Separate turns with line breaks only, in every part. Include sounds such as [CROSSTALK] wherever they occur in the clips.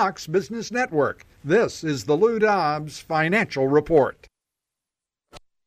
Fox Business Network. This is the Lou Dobbs Financial Report.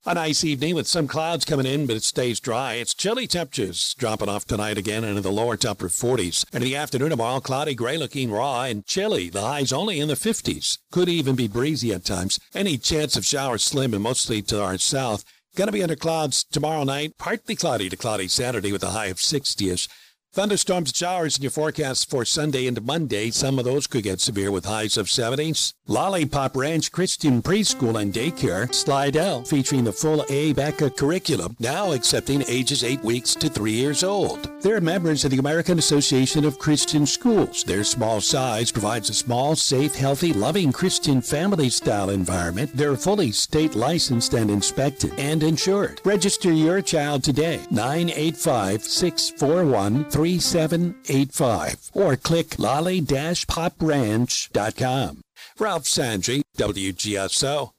A nice evening with some clouds coming in, but it stays dry. It's chilly temperatures dropping off tonight again into the lower upper 40s. And in the afternoon tomorrow, cloudy, gray looking, raw, and chilly. The highs only in the 50s. Could even be breezy at times. Any chance of showers slim and mostly to our south. Going to be under clouds tomorrow night. Partly cloudy to cloudy Saturday with a high of 60ish. Thunderstorms showers in your forecast for Sunday into Monday. Some of those could get severe with highs of 70s. Lollipop Ranch Christian Preschool and Daycare, Slidell, featuring the full Abeka curriculum, now accepting ages 8 weeks to 3 years old. They're members of the American Association of Christian Schools. Their small size provides a small, safe, healthy, loving Christian family style environment. They're fully state licensed and inspected and insured. Register your child today. 985 641 3785 or click lolly-popranch.com. Ralph Sandri, WGSO.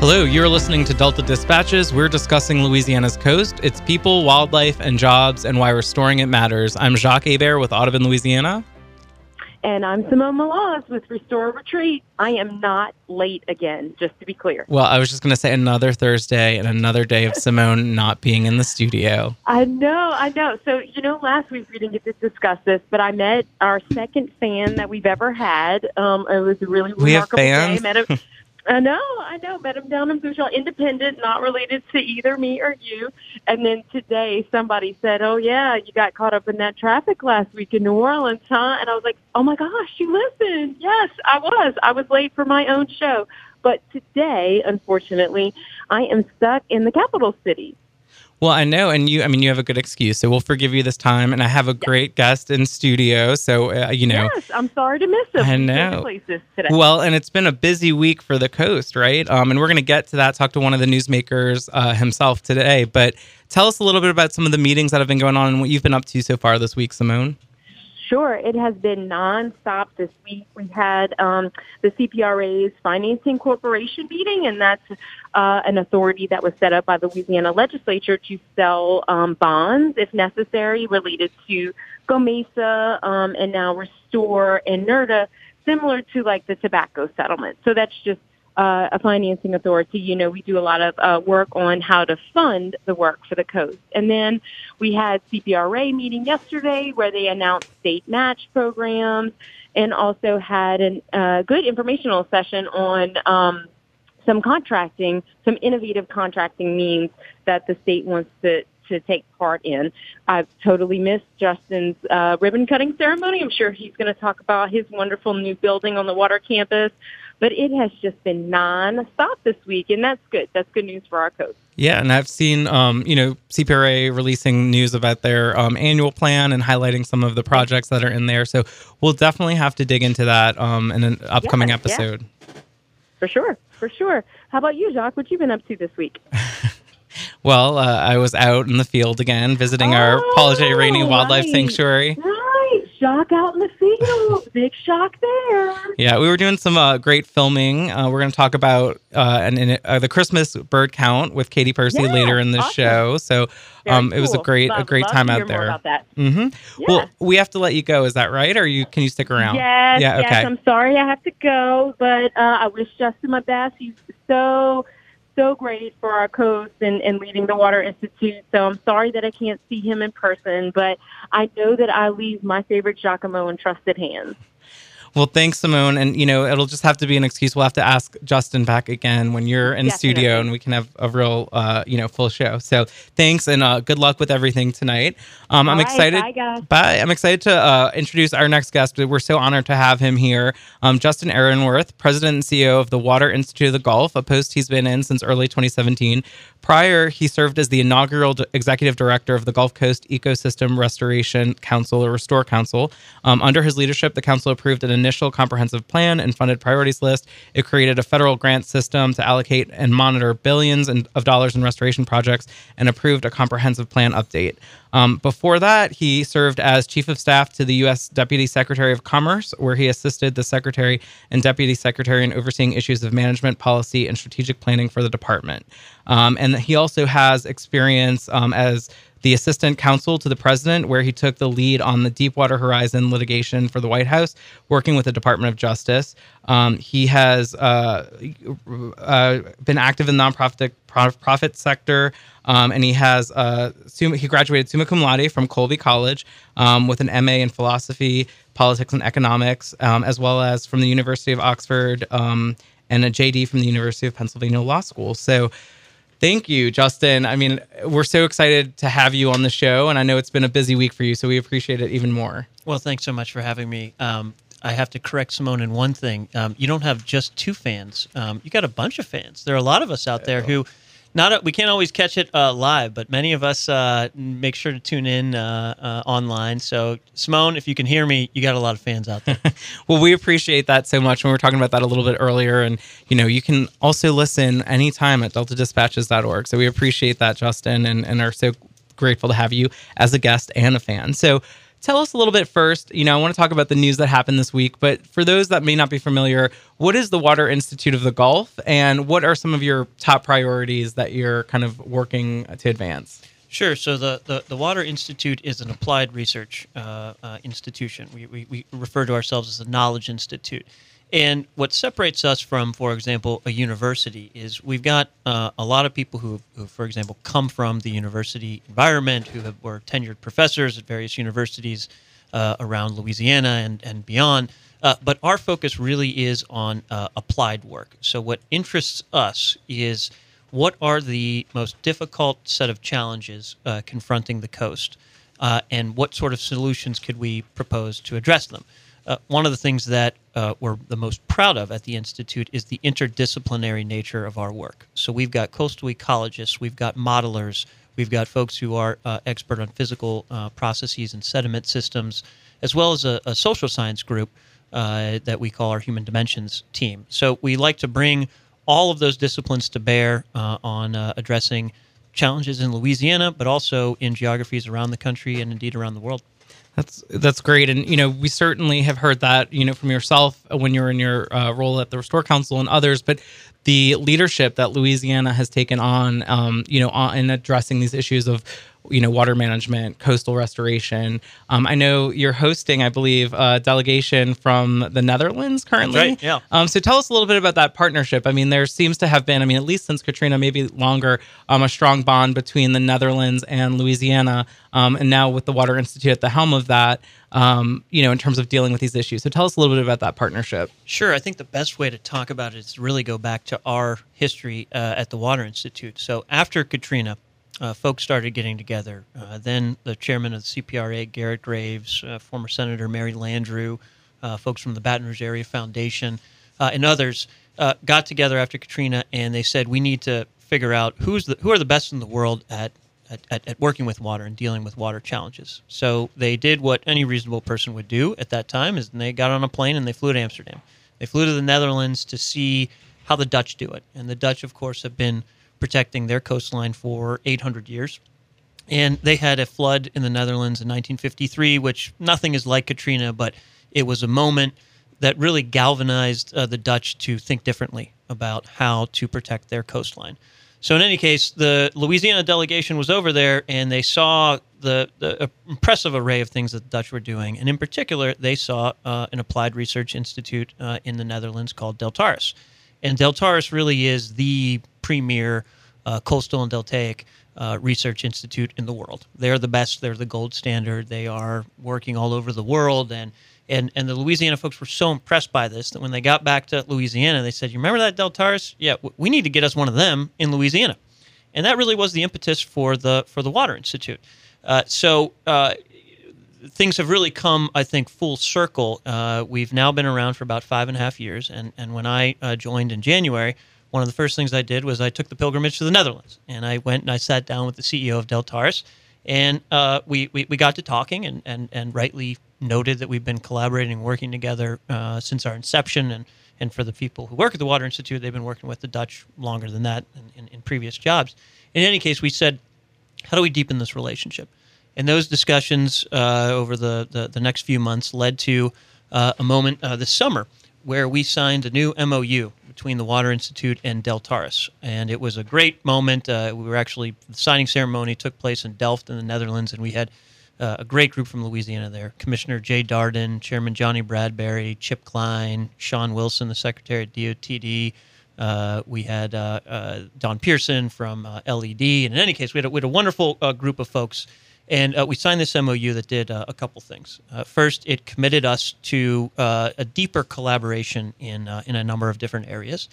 Hello, you're listening to Delta Dispatches. We're discussing Louisiana's coast, its people, wildlife, and jobs, and why restoring it matters. I'm Jacques Hebert with Audubon, Louisiana.
And I'm Simone Maloz with Restore Retreat. I am not late again, just to be clear.
Well, I was just going to say another Thursday and another day of Simone [LAUGHS] not being in the studio.
I know, I know. So, you know, last week we didn't get to discuss this, but I met our second fan that we've ever had. Um, it was a really
We have
remarkable
fans?
day. Met him, [LAUGHS] I know, I know. Him down in Bouchon, independent, not related to either me or you. And then today somebody said, oh, yeah, you got caught up in that traffic last week in New Orleans, huh? And I was like, oh, my gosh, you listened. Yes, I was. I was late for my own show. But today, unfortunately, I am stuck in the capital city.
Well, I know, and you, I mean, you have a good excuse, so we'll forgive you this time. And I have a great guest in studio, so, uh, you know.
Yes, I'm sorry to miss him.
I know.
today.
Well, and it's been a busy week for the coast, right? Um, and we're going to get to that, talk to one of the newsmakers uh, himself today. But tell us a little bit about some of the meetings that have been going on and what you've been up to so far this week, Simone.
Sure, it has been nonstop this week. We had um, the CPRA's Financing Corporation meeting, and that's uh, an authority that was set up by the Louisiana legislature to sell um, bonds, if necessary, related to GOMESA um, and now Restore and NRDA, similar to like the tobacco settlement. So that's just uh, a financing authority, you know, we do a lot of uh, work on how to fund the work for the coast. And then we had CPRA meeting yesterday where they announced state match programs and also had a uh, good informational session on um, some contracting, some innovative contracting means that the state wants to to take part in. I've totally missed Justin's uh, ribbon cutting ceremony. I'm sure he's going to talk about his wonderful new building on the water campus. But it has just been non-stop this week, and that's good. That's good news for our coast.
Yeah, and I've seen, um, you know, CPRA releasing news about their um, annual plan and highlighting some of the projects that are in there. So we'll definitely have to dig into that um, in an upcoming
yeah.
episode.
For sure, for sure. How about you, Jacques? What you been up to this week? [LAUGHS]
Well, uh, I was out in the field again visiting our
Oh,
Paul J. Rainey Wildlife
right.
Sanctuary.
Jacques out in the field. [LAUGHS] Big shock there.
Yeah, we were doing some uh, great filming. Uh, we're going to talk about uh, an, an, uh, the Christmas bird count with Katie Percy
Yeah,
later in the
awesome.
show. So um, it was a
cool.
great a great time out there.
About that.
hmm
Yeah.
Well, we have to let you go. Is that right? Or you can you stick around?
Yes,
Yeah.
yes.
Okay.
I'm sorry I have to go, but uh, I wish Justin my best. He's so, so great for our coast and, and leading the Water Institute. So I'm sorry that I can't see him in person, but I know that I leave my favorite Giacomo in trusted hands.
Well, thanks, Simone. And you know, it'll just have to be an excuse. We'll have to ask Justin back again when you're in studio, and we can have a real, uh, you know, full show. So thanks, and uh, good luck with everything tonight. Um, I'm
right,
excited.
bye, guys.
Bye. I'm excited to uh, introduce our next guest. We're so honored to have him here. Um, Justin Ehrenwerth, President and CEO of the Water Institute of the Gulf, a post he's been in since early 2017. Prior, he served as the inaugural executive director of the Gulf Coast Ecosystem Restoration Council, or Restore Council. Um, under his leadership, the council approved an initial comprehensive plan and funded priorities list. It created a federal grant system to allocate and monitor billions of dollars in restoration projects and approved a comprehensive plan update. Um, before that, he served as chief of staff to the U.S. Deputy Secretary of Commerce, where he assisted the secretary and deputy secretary in overseeing issues of management, policy, and strategic planning for the department. Um, and he also has experience um, as the assistant counsel to the president, where he took the lead on the Deepwater Horizon litigation for the White House, working with the Department of Justice. Um, he has uh, uh, been active in the nonprofit profit sector, um, and he has uh, he graduated summa cum laude from Colby College um, with an MA in philosophy, politics, and economics, um, as well as from the University of Oxford um, and a JD from the University of Pennsylvania Law School. So Thank you, Justin. I mean, we're so excited to have you on the show, and I know it's been a busy week for you, so we appreciate it even more.
Well, thanks so much for having me. Um, I have to correct Simone in one thing. Um, you don't have just two fans. Um, you got a bunch of fans. There are a lot of us out there who not a, we can't always catch it uh, live, but many of us uh, make sure to tune in uh, uh, online. So, Simone, if you can hear me, you got a lot of fans out there. [LAUGHS]
well, we appreciate that so much. And we were talking about that a little bit earlier, and you know, you can also listen anytime at deltadispatches.org. So we appreciate that, Justin, and, and are so grateful to have you as a guest and a fan. So tell us a little bit first. You know, I want to talk about the news that happened this week, but for those that may not be familiar, what is the Water Institute of the Gulf and what are some of your top priorities that you're kind of working to advance?
Sure. So the, the, the Water Institute is an applied research uh, uh, institution. We, we, we refer to ourselves as a knowledge institute. And what separates us from, for example, a university is we've got uh, a lot of people who, who, for example, come from the university environment, who have, were tenured professors at various universities uh, around Louisiana and, and beyond. Uh, but our focus really is on uh, applied work. So, what interests us is what are the most difficult set of challenges uh, confronting the coast, uh, and what sort of solutions could we propose to address them? Uh, one of the things that uh, we're the most proud of at the Institute is the interdisciplinary nature of our work. So we've got coastal ecologists, we've got modelers, we've got folks who are uh, expert on physical uh, processes and sediment systems, as well as a, a social science group uh, that we call our Human Dimensions team. So we like to bring all of those disciplines to bear uh, on addressing challenges in Louisiana, but also in geographies around the country and indeed around the world.
That's that's great, and you know we certainly have heard that you know from yourself when you're in your uh, role at the Restore Council and others. But the leadership that Louisiana has taken on, um, you know, on, in addressing these issues of you know water management coastal restoration. Um, i know you're hosting i believe a delegation from the netherlands currently.
Right, yeah.
Um, so tell us a little bit about that partnership. I mean there seems to have been i mean at least since katrina maybe longer um, a strong bond between the netherlands and louisiana um, and now with the water institute at the helm of that um, you know in terms of dealing with these issues. So tell us a little bit about that partnership.
Sure. I think the best way to talk about it is to really go back to our history uh, at the water institute. So after katrina uh, folks started getting together. Uh, then the chairman of the CPRA, Garrett Graves, uh, former Senator Mary Landrieu, uh, folks from the Baton Rouge Area Foundation, uh, and others uh, got together after Katrina, and they said we need to figure out who's the, who are the best in the world at, at, at working with water and dealing with water challenges. So they did what any reasonable person would do at that time: is they got on a plane and they flew to Amsterdam. They flew to the Netherlands to see how the Dutch do it, and the Dutch, of course, have been protecting their coastline for 800 years. And they had a flood in the Netherlands in 1953, which nothing is like Katrina, but it was a moment that really galvanized uh, the Dutch to think differently about how to protect their coastline. So, in any case, the Louisiana delegation was over there and they saw the, the impressive array of things that the Dutch were doing. And in particular, they saw uh, an applied research institute uh, in the Netherlands called Deltares. And Deltares really is the premier uh, coastal and deltaic uh, research institute in the world. They're the best. They're the gold standard. They are working all over the world, and and and the Louisiana folks were so impressed by this that when they got back to Louisiana, they said, "You remember that Deltares? Yeah, we need to get us one of them in Louisiana." And that really was the impetus for the for the Water Institute. Uh, so uh, things have really come, I think, full circle. Uh, we've now been around for about five and a half years, and and when I uh, joined in January, one of the first things I did was I took the pilgrimage to the Netherlands, and I went and I sat down with the CEO of Deltares, and uh, we, we we got to talking, and and and rightly noted that we've been collaborating, working together uh, since our inception, and and for the people who work at the Water Institute, they've been working with the Dutch longer than that in, in, in previous jobs. In any case, we said, how do we deepen this relationship? And those discussions uh, over the, the, the next few months led to uh, a moment uh, this summer where we signed a new MOU between the Water Institute and Deltares. And it was a great moment. Uh, we were actually, the signing ceremony took place in Delft in the Netherlands, and we had uh, a great group from Louisiana there. Commissioner Jay Dardenne, Chairman Johnny Bradberry, Chip Kline, Shawn Wilson, the Secretary at DOTD. Uh, we had uh, uh, Don Pierson from uh, LED. And in any case, we had a, we had a wonderful group of folks. And we signed this MOU that did a couple things. first, it committed us to a deeper collaboration in, in a number of different areas.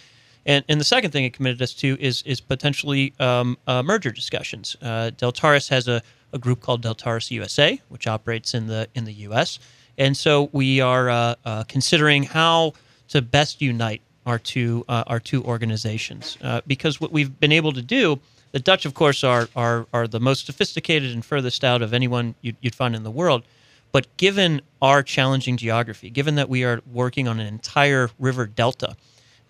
And, and the second thing it committed us to is, is potentially um, merger discussions. Deltares has a a group called Deltares USA, which operates in the in the U.S. And so we are uh, uh, considering how to best unite our two uh, our two organizations uh, because what we've been able to do. The Dutch, of course, are are are the most sophisticated and furthest out of anyone you'd, you'd find in the world. But given our challenging geography, given that we are working on an entire river delta,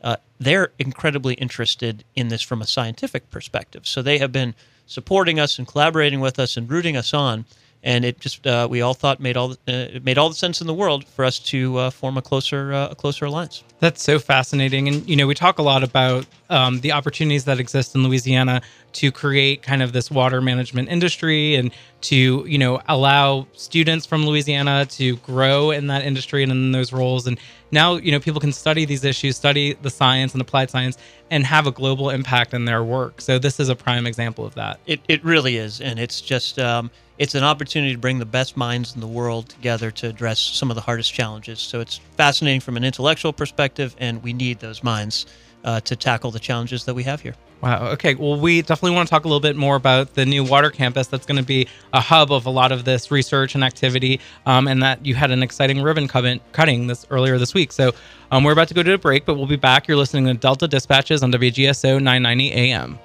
uh, they're incredibly interested in this from a scientific perspective. So they have been supporting us and collaborating with us and rooting us on. And it just uh, we all thought made all the, uh, it made all the sense in the world for us to uh, form a closer uh, a closer alliance.
That's so fascinating, and you know we talk a lot about um, the opportunities that exist in Louisiana to create kind of this water management industry and to you know allow students from Louisiana to grow in that industry and in those roles. And now you know people can study these issues study the science and applied science and have a global impact in their work. So this is a prime example of that.
It, it really is. And it's just um, it's an opportunity to bring the best minds in the world together to address some of the hardest challenges so it's fascinating from an intellectual perspective and we need those minds uh, to tackle the challenges that we have here
Wow. Okay. Well, we definitely want to talk a little bit more about the new water campus that's going to be a hub of a lot of this research and activity, um, and that you had an exciting ribbon cutting this earlier this week. So um, we're about to go to a break, but we'll be back. You're listening to Delta Dispatches on WGSO 990 AM.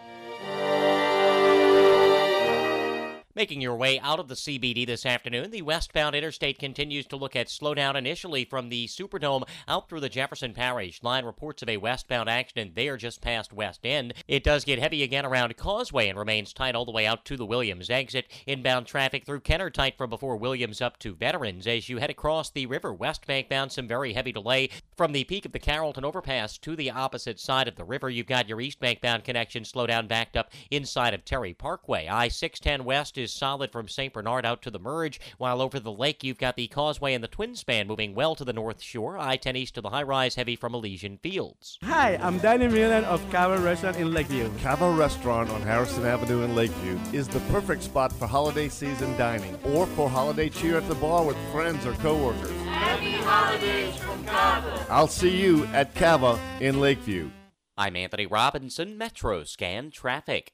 Making your way out of the CBD this afternoon, the westbound interstate continues to look at slowdown initially from the Superdome out through the Jefferson Parish. Line reports of a westbound accident there just past West End. It does get heavy again around Causeway and remains tight all the way out to the Williams exit. Inbound traffic through Kenner tight from before Williams up to Veterans. As you head across the river, West Bank bound some very heavy delay from the peak of the Carrollton overpass to the opposite side of the river. You've got your East Bank bound connection slowdown backed up inside of Terry Parkway. I 610 West is is solid from St. Bernard out to the merge, while over the lake you've got the causeway and the twin span moving well to the north shore. I 10 east to the high rise heavy from Elysian Fields.
Hi, I'm Danny Milan of Cava Restaurant in Lakeview.
Cava Restaurant on Harrison Avenue in Lakeview is the perfect spot for holiday season dining or for holiday cheer at the bar with friends or coworkers.
Happy holidays from Cava.
I'll see you at Cava in Lakeview.
I'm Anthony Robinson, Metro Scan Traffic.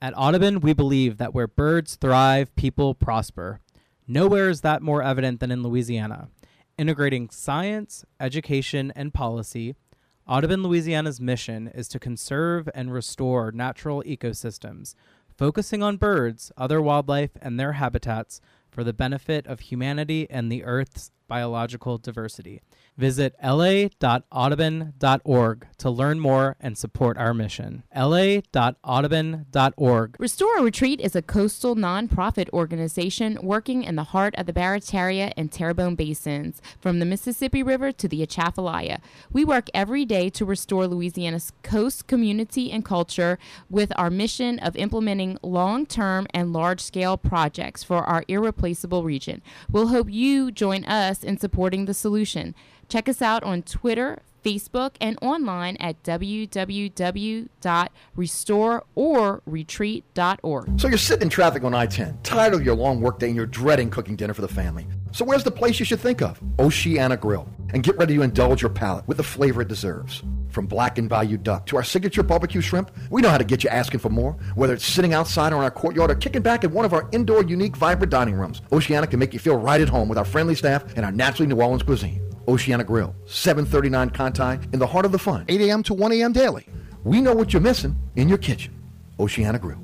At Audubon, we believe that where birds thrive, people prosper. Nowhere is that more evident than in Louisiana. Integrating science, education, and policy, Audubon Louisiana's mission is to conserve and restore natural ecosystems, focusing on birds, other wildlife, and their habitats for the benefit of humanity and the Earth's biological diversity. Visit la.audubon.org to learn more and support our mission. la.audubon.org.
Restore Retreat is a coastal nonprofit organization working in the heart of the Barataria and Terrebonne basins, from the Mississippi River to the Atchafalaya. We work every day to restore Louisiana's coast community and culture with our mission of implementing long term and large scale projects for our irreplaceable region. We'll hope you join us in supporting the solution. Check us out on Twitter, Facebook, and online at www.restoreorretreat.org.
So you're sitting in traffic on I 10, tired of your long workday, and you're dreading cooking dinner for the family. So where's the place you should think of? Oceana Grill. And get ready to indulge your palate with the flavor it deserves. From blackened bayou duck to our signature barbecue shrimp, we know how to get you asking for more. Whether it's sitting outside or in our courtyard or kicking back in one of our indoor, unique, vibrant dining rooms, Oceana can make you feel right at home with our friendly staff and our naturally New Orleans cuisine. Oceana Grill, 739 Conti, in the heart of the fun, 8 a.m. to 1 a.m. daily. We know what you're missing in your kitchen. Oceana Grill.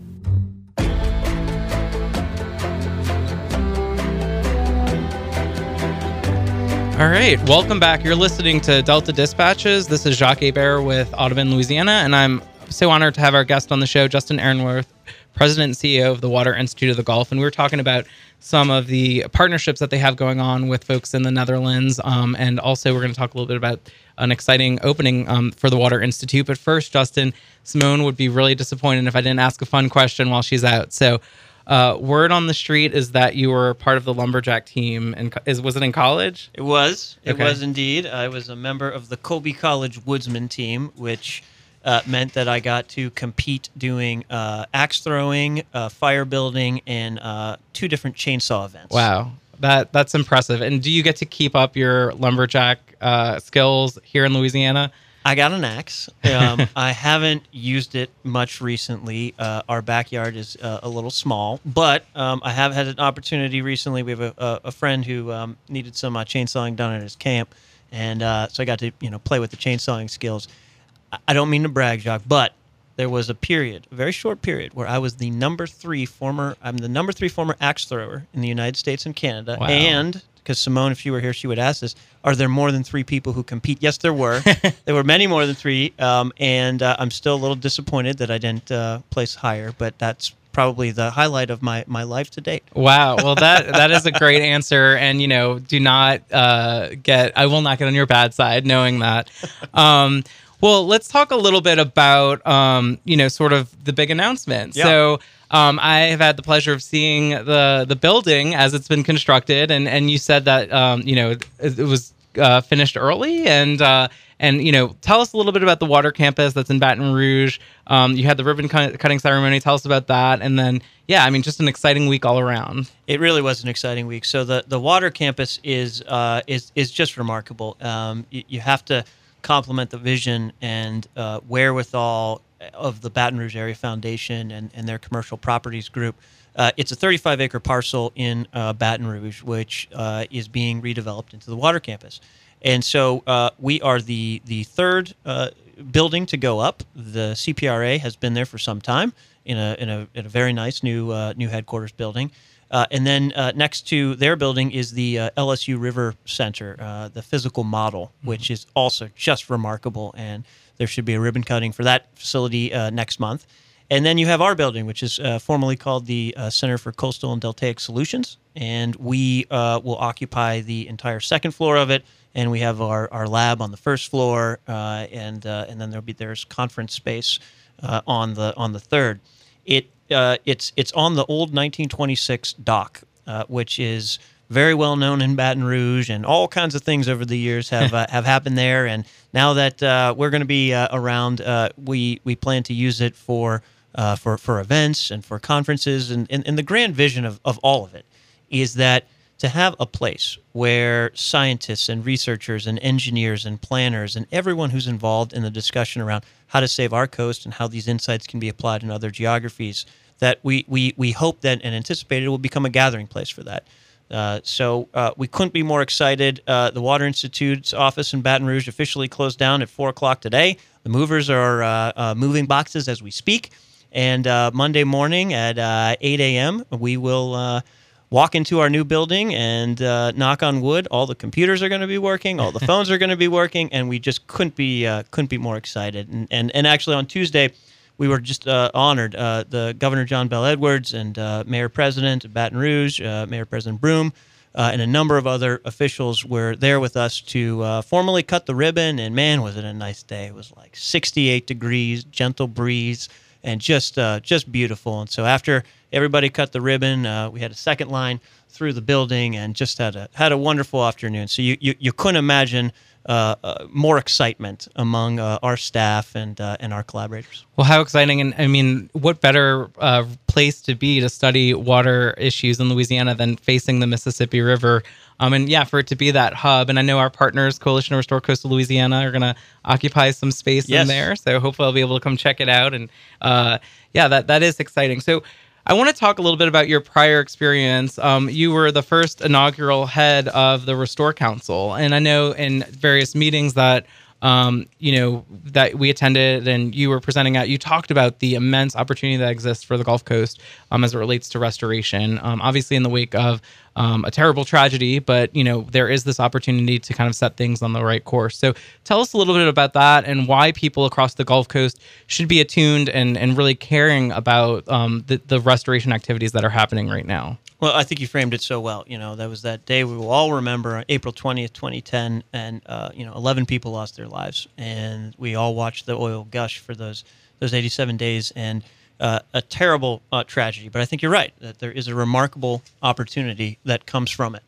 All right, welcome back. You're listening to Delta Dispatches. This is Jacques Hebert with Audubon, Louisiana, and I'm so honored to have our guest on the show, Justin Ehrenwerth, President and CEO of the Water Institute of the Gulf. And we were talking about some of the partnerships that they have going on with folks in the Netherlands. Um, and also, we're going to talk a little bit about an exciting opening um, for the Water Institute. But first, Justin, Simone would be really disappointed if I didn't ask a fun question while she's out. So, uh, word on the street is that you were part of the lumberjack team, and is was it in college?
It was. It
Okay.
was indeed. I was a member of the Colby College Woodsman team, which uh, meant that I got to compete doing uh, axe throwing, uh, fire building, and uh, two different chainsaw events.
Wow, that that's impressive. And do you get to keep up your lumberjack uh, skills here in Louisiana?
I got an axe. Um, [LAUGHS] I haven't used it much recently. Uh, our backyard is uh, a little small, but um, I have had an opportunity recently. We have a, a, a friend who um, needed some uh, chainsawing done at his camp, and uh, so I got to you know play with the chainsawing skills. I- don't mean to brag, Jacques, but there was a period, a very short period, where I was the number three former. I'm the number three former axe thrower in the United States and Canada,
Wow.
and because Simone, if you were here, she would ask this: Are there more than three people who compete? Yes, there were. [LAUGHS] there were many more than three, um, and uh, I'm still a little disappointed that I didn't uh, place higher. But that's probably the highlight of my my life to date.
Wow. Well, that [LAUGHS] that is a great answer, and you know, do not uh, get. I will not get on your bad side, knowing that. [LAUGHS] Um, well, let's talk a little bit about um, you know, sort of the big announcement.
Yeah.
So. Um, I have had the pleasure of seeing the the building as it's been constructed, and and you said that um, you know it, it was uh, finished early, and uh, and you know tell us a little bit about the water campus that's in Baton Rouge. Um, you had the ribbon cut- cutting ceremony. Tell us about that, and then yeah, I mean just an exciting week all around.
It really was an exciting week. So the, the water campus is uh, is is just remarkable. Um, you, you have to compliment the vision and uh, wherewithal of the Baton Rouge Area Foundation and, and their commercial properties group. Uh, it's a 35 acre parcel in uh, Baton Rouge, which uh, is being redeveloped into the water campus. And so uh, we are the the third uh, building to go up. The CPRA has been there for some time in a in a, in a very nice new new headquarters building. Uh, and then uh, next to their building is the uh, LSU River Center, uh, the physical model, which is also just remarkable. And there should be a ribbon cutting for that facility uh, next month. And then you have our building, which is uh, formerly called the uh, Center for Coastal and Deltaic Solutions. And we uh, will occupy the entire second floor of it. And we have our, our lab on the first floor. Uh, and, uh, and then there'll be there's conference space uh, on, the, on the third. It, uh, it's, it's on the old 1926 dock, uh, which is very well known in Baton Rouge, and all kinds of things over the years have [LAUGHS] uh, have happened there. And now that uh, we're going to be uh, around, uh, we we plan to use it for uh, for for events and for conferences. And, and and the grand vision of of all of it is that to have a place where scientists and researchers and engineers and planners and everyone who's involved in the discussion around how to save our coast and how these insights can be applied in other geographies that we we, we hope that and anticipate it will become a gathering place for that. Uh, so uh, we couldn't be more excited. Uh, the Water Institute's office in Baton Rouge officially closed down at four o'clock today. The movers are uh, uh, moving boxes as we speak, and uh, Monday morning at uh, eight a.m. we will walk into our new building and uh, knock on wood. All the computers are going to be working, all the [LAUGHS] phones are going to be working, and we just couldn't be uh, couldn't be more excited. And and, and actually on Tuesday we were just uh, honored. Uh, the Governor John Bell Edwards and uh, Mayor President of Baton Rouge, uh, Mayor President Broome, uh, and a number of other officials were there with us to uh, formally cut the ribbon. And man, was it a nice day! It was like 68 degrees, gentle breeze, and just uh, just beautiful. And so after everybody cut the ribbon, uh, we had a second line through the building and just had a had a wonderful afternoon. So you you, you couldn't imagine uh, uh, more excitement among uh, our staff and uh, and our collaborators.
Well, how exciting! And I mean, what better uh, place to be to study water issues in Louisiana than facing the Mississippi River? Um, and yeah, for it to be that hub, and I know our partners, Coalition to Restore Coastal Louisiana, are going to occupy some space
Yes.
in there. So hopefully, I'll be able to come check it out. And uh, yeah, that that is exciting. So. I want to talk a little bit about your prior experience. Um, you were the first inaugural head of the Restore Council, and I know in various meetings that um, you know that we attended and you were presenting at, you talked about the immense opportunity that exists for the Gulf Coast um, as it relates to restoration. Um, obviously, in the wake of um, a terrible tragedy, but you know there is this opportunity to kind of set things on the right course. So, tell us a little bit about that and why people across the Gulf Coast should be attuned and and really caring about um, the the restoration activities that are happening right now.
Well, I think you framed it so well. You know, that was that day we will all remember, April twentieth, twenty ten, and uh, you know, eleven people lost their lives, and we all watched the oil gush for those those eighty seven days, and uh, a terrible uh, tragedy. But I think you're right that there is a remarkable opportunity that comes from it.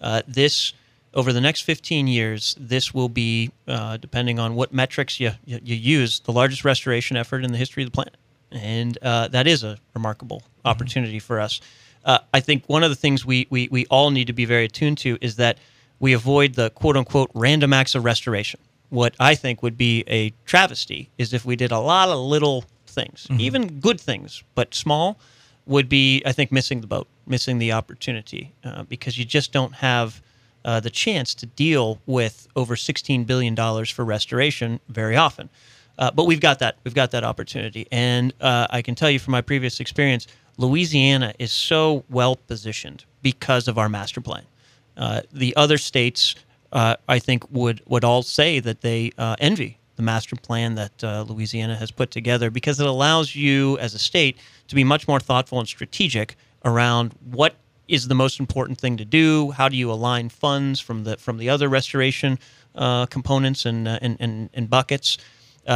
Uh, this over the next 15 years, this will be, uh, depending on what metrics you, you, you use, the largest restoration effort in the history of the planet. And uh, that is a remarkable opportunity for us. Uh, I think one of the things we, we, we all need to be very attuned to is that we avoid the quote unquote random acts of restoration. What I think would be a travesty is if we did a lot of little things,
Mhm.
even good things, but small, would be, I think, missing the boat, missing the opportunity, uh, because you just don't have uh, the chance to deal with over $16 billion for restoration very often. Uh, but we've got that. We've got that opportunity. And uh, I can tell you from my previous experience, Louisiana is so well positioned because of our master plan. Uh, the other states, uh, I think, would, would all say that they uh, envy the master plan that uh, Louisiana has put together because it allows you as a state to be much more thoughtful and strategic around what is the most important thing to do. How do you align funds from the from the other restoration uh, components and, uh, and, and and buckets?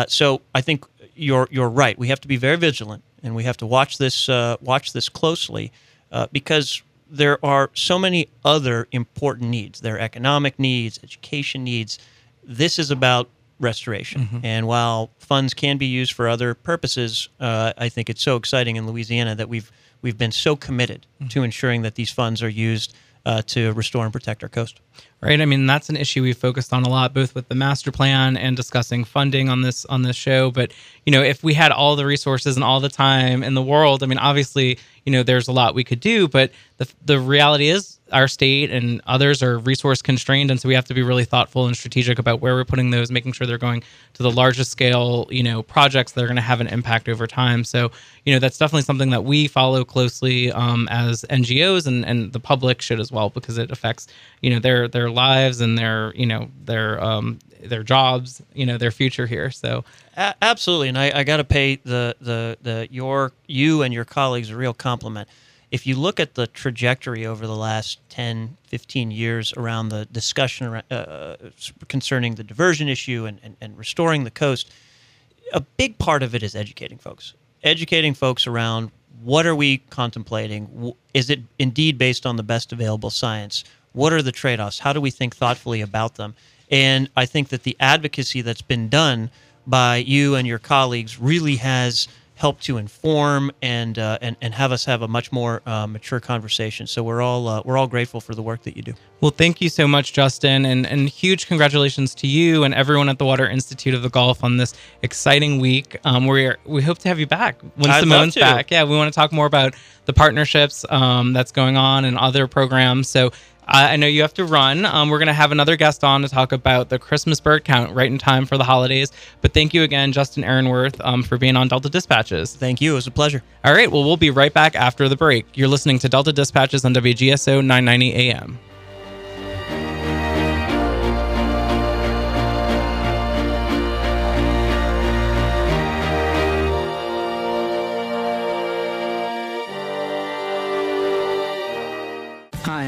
So I think you're you're right. We have to be very vigilant, and we have to watch this uh, watch this closely uh, because there are so many other important needs. There are economic needs, education needs. This is about restoration.
Mhm.
And while funds can be used for other purposes, uh, I think it's so exciting in Louisiana that we've we've been so committed to ensuring that these funds are used uh, to restore and protect our coast.
right? I mean, that's an issue we've focused on a lot, both with the master plan and discussing funding on this on this show. But you know, if we had all the resources and all the time in the world, I mean, obviously, you know, there's a lot we could do. But the the reality is, our state and others are resource constrained, and so we have to be really thoughtful and strategic about where we're putting those, making sure they're going to the largest scale, you know, projects that are going to have an impact over time. So, you know, that's definitely something that we follow closely um, as NGOs and and the public should as well because it affects you know their their lives and their you know their um their jobs you know their future here so
A- absolutely, and I, I got to pay the, the the your you and your colleagues a real compliment. If you look at the trajectory over the last 10, 15 years around the discussion around, uh, concerning the diversion issue and, and, and restoring the coast, a big part of it is educating folks. Educating folks around what are we contemplating? Is it indeed based on the best available science? What are the trade offs? How do we think thoughtfully about them? And I think that the advocacy that's been done by you and your colleagues really has helped to inform and uh, and, and have us have a much more uh, mature conversation. So we're all uh, we're all grateful for the work that you do.
well thank you so much justin and and huge congratulations to you and everyone at the water institute of the gulf on this exciting week um we we hope to have you back when
I'd
simone's back yeah we want to talk more about the partnerships um that's going on and other programs so I I know you have to run. Um, we're going to have another guest on to talk about the Christmas bird count right in time for the holidays. But thank you again, Justin Ehrenwerth, um, for being on Delta Dispatches.
Thank you. It was a pleasure.
All right. Well, we'll be right back after the break. You're listening to Delta Dispatches on WGSO 990 AM.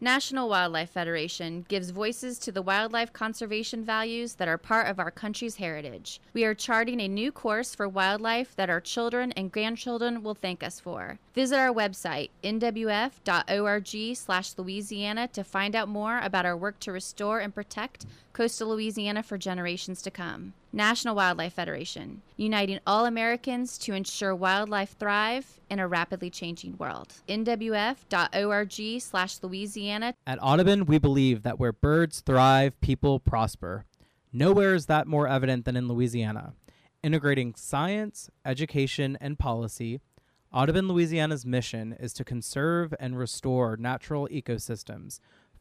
National Wildlife Federation gives voices to the wildlife conservation values that are part of our country's heritage. We are charting a new course for wildlife that our children and grandchildren will thank us for. Visit our website, nwf.org/louisiana to find out more about our work to restore and protect coastal Louisiana for generations to come. National Wildlife Federation, uniting all Americans to ensure wildlife thrive in a rapidly changing world. nwf.org/louisiana.
At Audubon, we believe that where birds thrive, people prosper. Nowhere is that more evident than in Louisiana. Integrating science, education, and policy, Audubon Louisiana's mission is to conserve and restore natural ecosystems,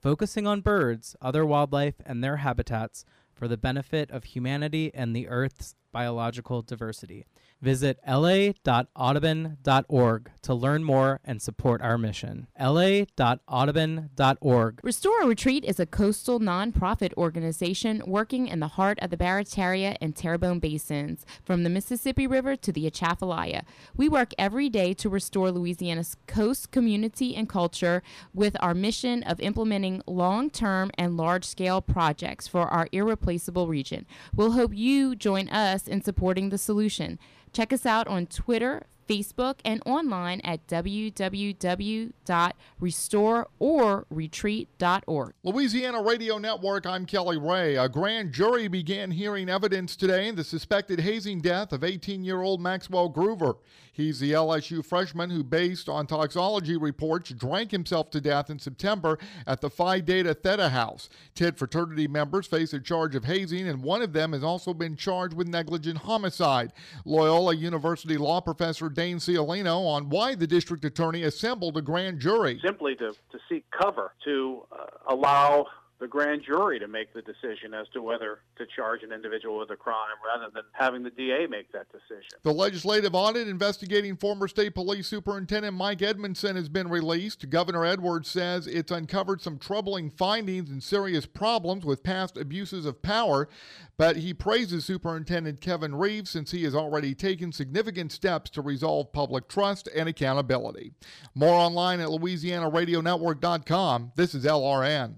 focusing on birds, other wildlife, and their habitats for the benefit of humanity and the Earth's biological diversity. Visit la.audubon.org to learn more and support our mission. la.audubon.org.
Restore or Retreat is a coastal nonprofit organization working in the heart of the Barataria and Terrebonne basins, from the Mississippi River to the Atchafalaya. We work every day to restore Louisiana's coast community and culture with our mission of implementing long term and large scale projects for our irreplaceable region. We'll hope you join us in supporting the solution. Check us out on Twitter, Facebook, and online at www.restoreorretreat.org.
Louisiana Radio Network, I'm Kelly Ray. A grand jury began hearing evidence today in the suspected hazing death of 18 year old Maxwell Gruver. He's the LSU freshman who, based on toxology reports, drank himself to death in September at the Phi Delta Theta House. Ten fraternity members face a charge of hazing, and one of them has also been charged with negligent homicide. Loyola University law professor Dane Ciolino on why the district attorney assembled a grand jury.
Simply to, to seek cover, to uh, allow the grand jury to make the decision as to whether to charge an individual with a crime rather than having the DA make that decision.
The legislative audit investigating former state police superintendent Mike Edmondson has been released. Governor Edwards says it's uncovered some troubling findings and serious problems with past abuses of power, but he praises Superintendent Kevin Reeves since he has already taken significant steps to resolve public trust and accountability. More online at LouisianaRadioNetwork.com. This is LRN.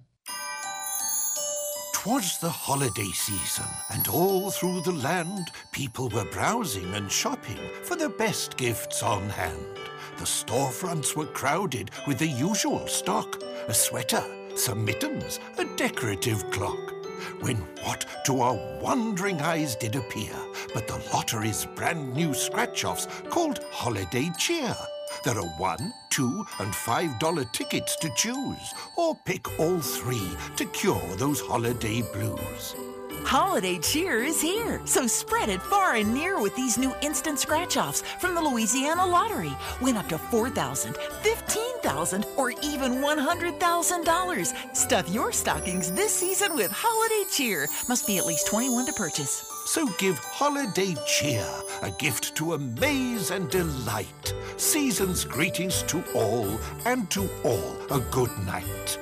'Twas the holiday season, and all through the land people were browsing and shopping for the best gifts on hand. The storefronts were crowded with the usual stock a sweater, some mittens, a decorative clock. When what to our wondering eyes did appear but the lottery's brand new scratch offs called Holiday Cheer? There are one, two, and five dollar tickets to choose, or pick all three to cure those holiday blues.
Holiday cheer is here, so spread it far and near with these new instant scratch offs from the Louisiana Lottery. Win up to $4,000, $15,000, or even $100,000. Stuff your stockings this season with Holiday cheer. Must be at least 21 to purchase.
So give Holiday Cheer a gift to amaze and delight. Season's greetings to all, and to all a good night.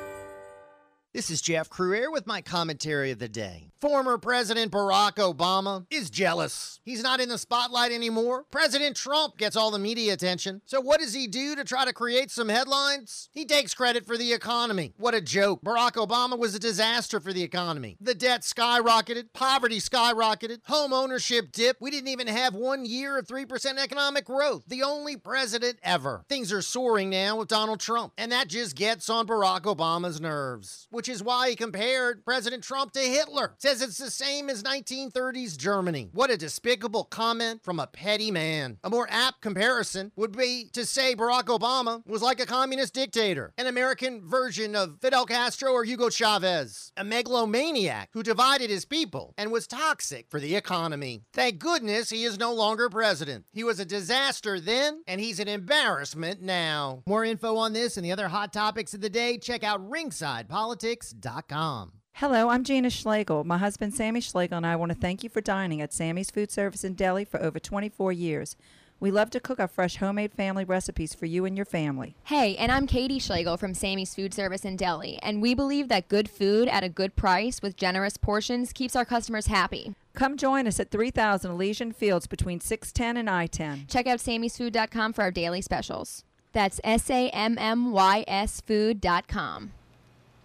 This is Jeff Crouere with my commentary of the day. Former President Barack Obama is jealous. He's not in the spotlight anymore. President Trump gets all the media attention. So, what does he do to try to create some headlines? He takes credit for the economy. What a joke. Barack Obama was a disaster for the economy. The debt skyrocketed, poverty skyrocketed, home ownership dipped. We didn't even have one year of 3% economic growth. The only president ever. Things are soaring now with Donald Trump, and that just gets on Barack Obama's nerves, which is why he compared President Trump to Hitler. Says it's the same as 1930s Germany. What a despicable comment from a petty man. A more apt comparison would be to say Barack Obama was like a communist dictator, an American version of Fidel Castro or Hugo Chavez, a megalomaniac who divided his people and was toxic for the economy. Thank goodness he is no longer president. He was a disaster then, and he's an embarrassment now. More info on this and the other hot topics of the day, check out ringsidepolitics.com.
Hello, I'm Gina Schlegel. My husband Sammy Schlegel and I want to thank you for dining at Sammy's Food Service in Delhi for over 24 years. We love to cook our fresh homemade family recipes for you and your family.
Hey, and I'm Katie Schlegel from Sammy's Food Service in Delhi, and we believe that good food at a good price with generous portions keeps our customers happy.
Come join us at 3000 Elysian Fields between 610 and I-10.
Check out sammysfood.com for our daily specials. That's S-A-M-M-Y-S food.com.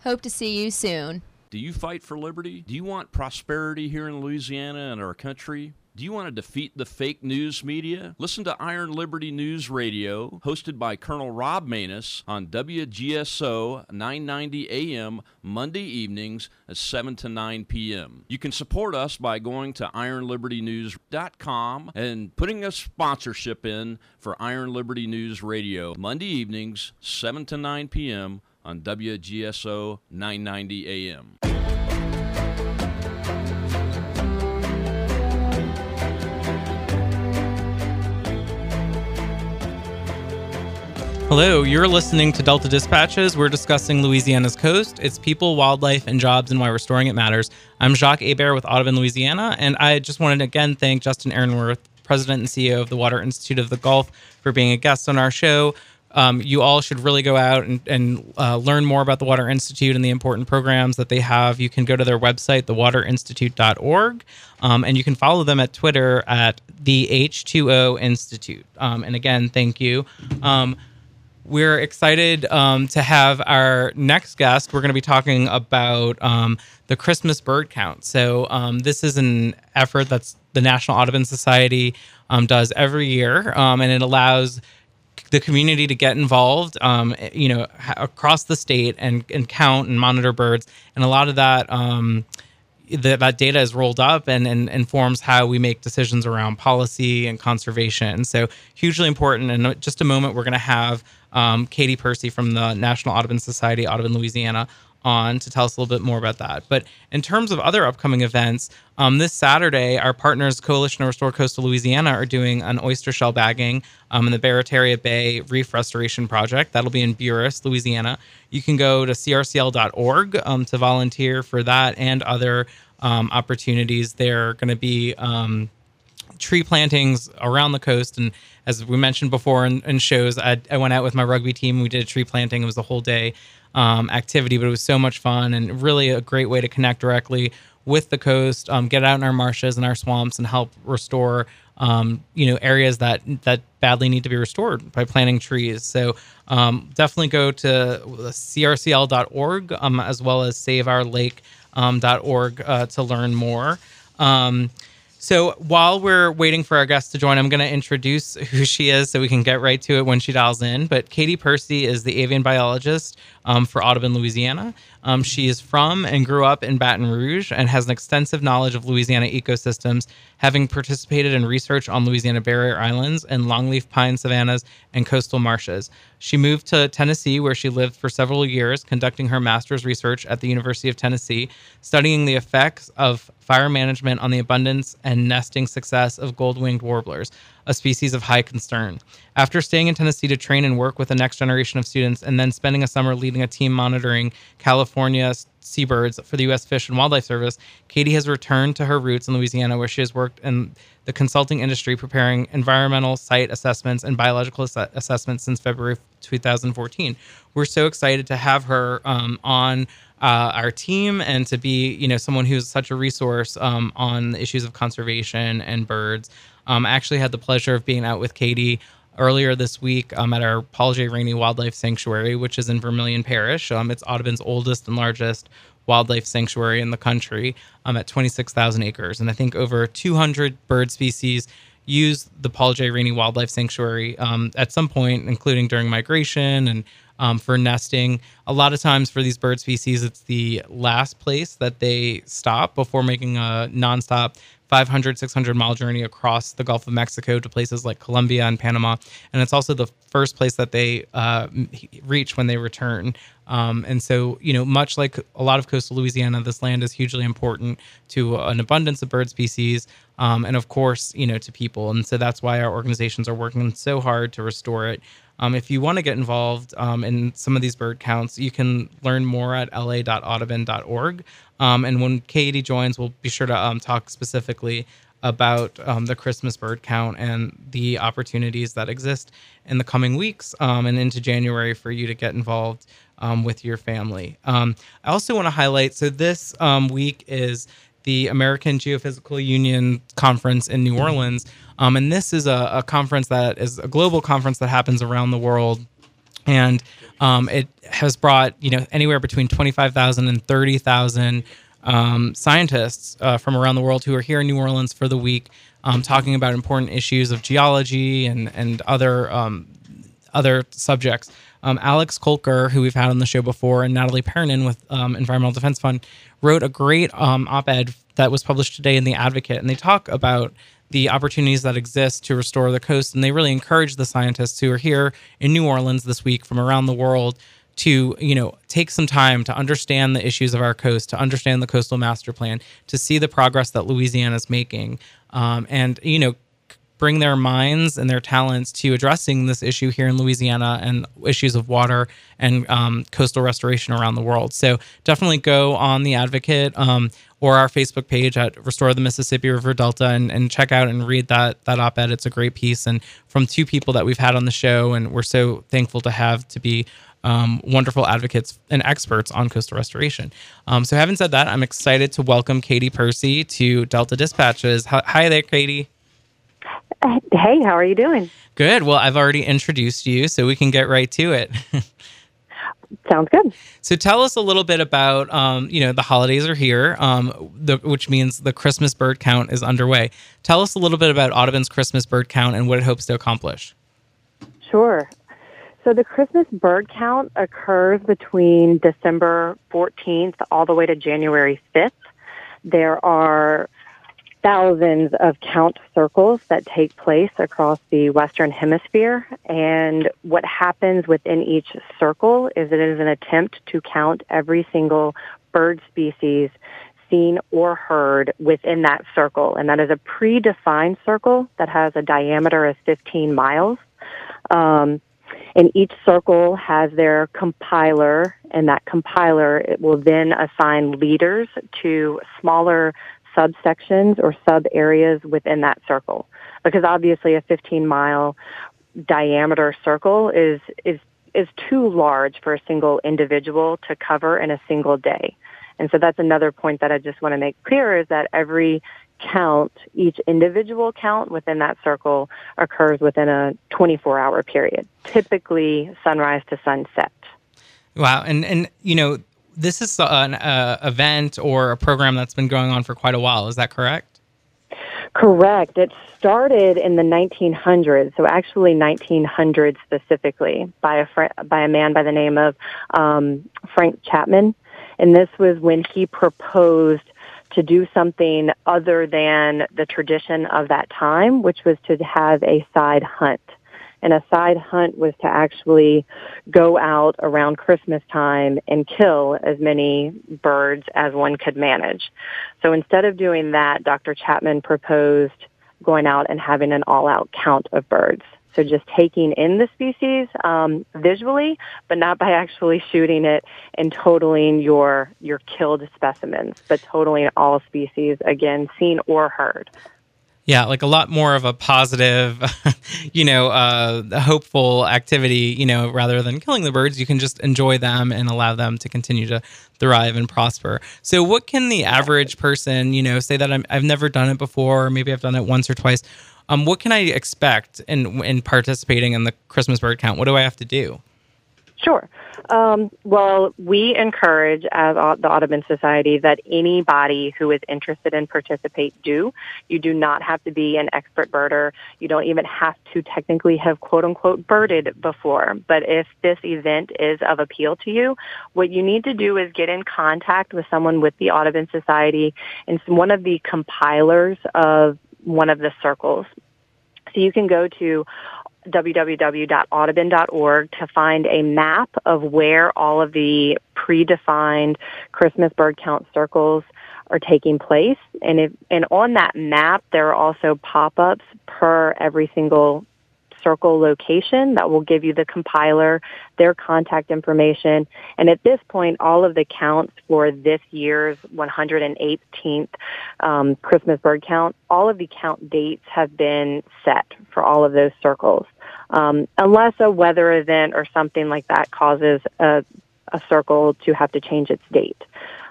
Hope to see you soon.
Do you fight for liberty? Do you want prosperity here in Louisiana and our country? Do you want to defeat the fake news media? Listen to Iron Liberty News Radio, hosted by Colonel Rob Maness on WGSO 990 AM Monday evenings at 7 to 9 p.m. You can support us by going to ironlibertynews.com and putting a sponsorship in for Iron Liberty News Radio Monday evenings, 7 to 9 p.m. on WGSO 990 AM.
Hello, you're listening to Delta Dispatches. We're discussing Louisiana's coast, its people, wildlife, and jobs, and why restoring it matters. I'm Jacques Hebert with Audubon, Louisiana, and I just wanted to again thank Justin Ehrenwerth, President and CEO of the Water Institute of the Gulf, for being a guest on our show. Um, you all should really go out and, and uh, learn more about the Water Institute and the important programs that they have. You can go to their website, thewaterinstitute.org, um, and you can follow them at Twitter at the H2O Institute. Um, and again, thank you. Um, we're excited um, to have our next guest. We're going to be talking about um, the Christmas bird count. So, this is an effort that's the National Audubon Society does every year, and it allows the community to get involved, um, you know, across the state and, and count and monitor birds. And a lot of that that, that data is rolled up and, and informs how we make decisions around policy and conservation. So hugely important. And just a moment, we're going to have um, Katie Percy from the National Audubon Society, Audubon, Louisiana, on to tell us a little bit more about that. But in terms of other upcoming events, um, this Saturday, our partners, Coalition to Restore Coastal Louisiana, are doing an oyster shell bagging um, in the Barataria Bay Reef Restoration Project. That'll be in Buras, Louisiana. You can go to crcl.org um, to volunteer for that and other um, opportunities. They're going to be um, tree plantings around the coast. And as we mentioned before in, in shows, I, I, went out with my rugby team. We did a tree planting. It was a whole day um, activity, but it was so much fun and really a great way to connect directly with the coast, um, get out in our marshes and our swamps, and help restore um, you know areas that that badly need to be restored by planting trees. So um, definitely go to crcl.org um, as well as saveourlake.org um, uh, to learn more. Um, so while we're waiting for our guest to join, I'm going to introduce who she is so we can get right to it when she dials in. But Katie Percy is the avian biologist um, for Audubon, Louisiana. Um, she is from and grew up in Baton Rouge and has an extensive knowledge of Louisiana ecosystems, having participated in research on Louisiana barrier islands and longleaf pine savannas and coastal marshes. She moved to Tennessee, where she lived for several years, conducting her master's research at the University of Tennessee, studying the effects of fire management on the abundance and nesting success of gold winged warblers a species of high concern. After staying in Tennessee to train and work with the next generation of students, and then spending a summer leading a team monitoring California seabirds for the U.S. Fish and Wildlife Service, Katie has returned to her roots in Louisiana, where she has worked in the consulting industry preparing environmental site assessments and biological ass- assessments since February 2014. We're so excited to have her um, on uh, our team and to be, you know, someone who's such a resource um, on issues of conservation and birds. Um, I actually had the pleasure of being out with Katie earlier this week um, at our Paul J. Rainey Wildlife Sanctuary, which is in Vermilion Parish. Um, it's Audubon's oldest and largest wildlife sanctuary in the country um, at 26,000 acres. And I think over 200 bird species use the Paul J. Rainey Wildlife Sanctuary um, at some point, including during migration and um, for nesting. A lot of times for these bird species, it's the last place that they stop before making a nonstop 500, 600 mile journey across the Gulf of Mexico to places like Colombia and Panama. And it's also the first place that they uh, reach when they return. Um, and so, you know, much like a lot of coastal Louisiana, this land is hugely important to an abundance of bird species um, and, of course, you know, to people. And so that's why our organizations are working so hard to restore it. Um, if you want to get involved um, in some of these bird counts, you can learn more at la.audubon.org. Um, and when Katie joins, we'll be sure to um, talk specifically about um, the Christmas bird count and the opportunities that exist in the coming weeks um, and into January for you to get involved with your family. I also want to highlight so this week is the American Geophysical Union conference in New Orleans. Um, and this is a, a, conference that is a global conference that happens around the world. And it has brought, you know, anywhere between 25,000 and 30,000 um, scientists uh, from around the world who are here in New Orleans for the week, um, talking about important issues of geology and and other um, other subjects. Um, Alex Kolker, who we've had on the show before, and Natalie Peyronnin with um, Environmental Defense Fund, wrote a great um, op-ed that was published today in the Advocate, and they talk about the opportunities that exist to restore the coast, and they really encourage the scientists who are here in New Orleans this week from around the world to you know take some time to understand the issues of our coast to understand the coastal master plan to see the progress that louisiana is making. Um, and you know bring their minds and their talents to addressing this issue here in louisiana and issues of water and um, coastal restoration around the world so definitely go on the advocate um, or our facebook page at restore the mississippi river delta and, and check out and read that that op-ed it's a great piece and from two people that we've had on the show and we're so thankful to have to be um, wonderful advocates and experts on coastal restoration. Um, so, having said that, I'm excited to welcome Katie Percy to Delta Dispatches. Hi there, Katie.
Hey, how are you doing?
Good. Well, I've already introduced you, so we can get right to it. [LAUGHS]
Sounds good.
So tell us a little bit about, um, you know, the holidays are here, um, the, which means the Christmas bird count is underway. Tell us a little bit about Audubon's Christmas bird count and what it hopes to accomplish.
Sure. So the Christmas bird count occurs between December 14th all the way to January 5th. There are thousands of count circles that take place across the Western Hemisphere. And what happens within each circle is it is an attempt to count every single bird species seen or heard within that circle. And that is a predefined circle that has a diameter of 15 miles. Um, and each circle has their compiler, and that compiler it will then assign leaders to smaller subsections or sub areas within that circle. Because obviously, a 15 mile diameter circle is is is too large for a single individual to cover in a single day. And so that's another point that I just want to make clear is that every count, each individual count within that circle occurs within a 24 hour period, typically sunrise to sunset.
Wow. And, and you know, this is an uh, event or a program that's been going on for quite a while. Is that correct?
Correct. It started in the 1900s, so actually 1900 specifically, by a fr- by a man by the name of um, Frank Chapman, and this was when he proposed to do something other than the tradition of that time, which was to have a side hunt. And a side hunt was to actually go out around Christmas time and kill as many birds as one could manage. So instead of doing that, Dr. Chapman proposed going out and having an all-out count of birds. So just taking in the species um, visually, but not by actually shooting it and totaling your your killed specimens, but totaling all species again, seen or heard.
Yeah, like a lot more of a positive, [LAUGHS] you know, uh, hopeful activity, you know, rather than killing the birds, you can just enjoy them and allow them to continue to thrive and prosper. So, what can the average person, you know, say that i have never done it before, or maybe I've done it once or twice? Um, what can I expect in in participating in the Christmas bird count? What do I have to do?
Sure. Um, well, we encourage as the Audubon Society that anybody who is interested in participate do. You do not have to be an expert birder. You don't even have to technically have quote unquote birded before. But if this event is of appeal to you, what you need to do is get in contact with someone with the Audubon Society and one of the compilers of one of the circles. So you can go to www.audubon.org to find a map of where all of the predefined Christmas bird count circles are taking place. And if, and on that map, there are also pop-ups per every single circle location that will give you the compiler, their contact information. And at this point, all of the counts for this year's 118th um, Christmas bird count, all of the count dates have been set for all of those circles. Um, unless a weather event or something like that causes a, a circle to have to change its date.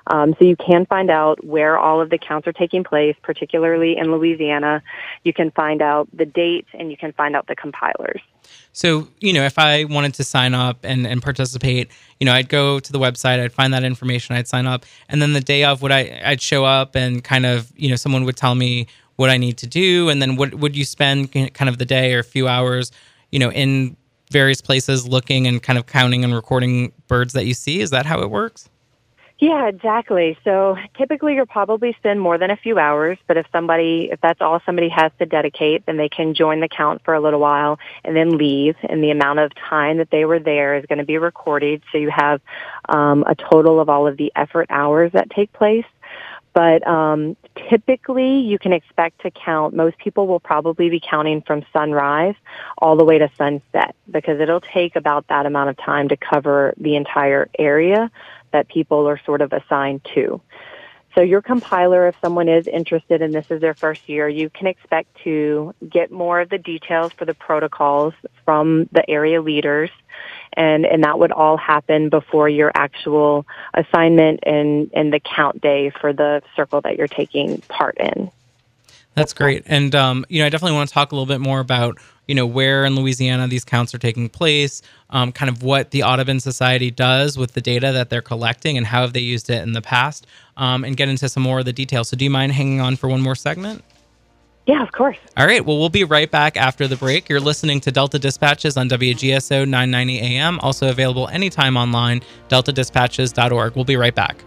Um, so you can find out where all of the counts are taking place, particularly in Louisiana. You can find out the dates and you can find out the compilers.
So, you know, if I wanted to sign up and, and participate, you know, I'd go to the website, I'd find that information, I'd sign up, and then the day of would I I'd show up and kind of, you know, someone would tell me what I need to do, and then what would you spend kind of the day or a few hours, you know, in various places looking and kind of counting and recording birds that you see? Is that how it works?
Yeah, exactly. So typically you'll probably spend more than a few hours, but if somebody, if that's all somebody has to dedicate, then they can join the count for a little while and then leave. And the amount of time that they were there is going to be recorded. So you have um, a total of all of the effort hours that take place. But um, typically, you can expect to count. Most people will probably be counting from sunrise all the way to sunset because it'll take about that amount of time to cover the entire area that people are sort of assigned to. So your compiler, if someone is interested and this is their first year, you can expect to get more of the details for the protocols from the area leaders. And, and that would all happen before your actual assignment and, and the count day for the circle that you're taking part in.
That's great. And, um, you know, I definitely want to talk a little bit more about, you know, where in Louisiana these counts are taking place, um, kind of what the Audubon Society does with the data that they're collecting and how have they used it in the past, um, and get into some more of the details. So, do you mind hanging on for one more segment?
Yeah, of course.
All right. Well, we'll be right back after the break. You're listening to Delta Dispatches on WGSO 990 AM, also available anytime online, deltadispatches.org. We'll be right back.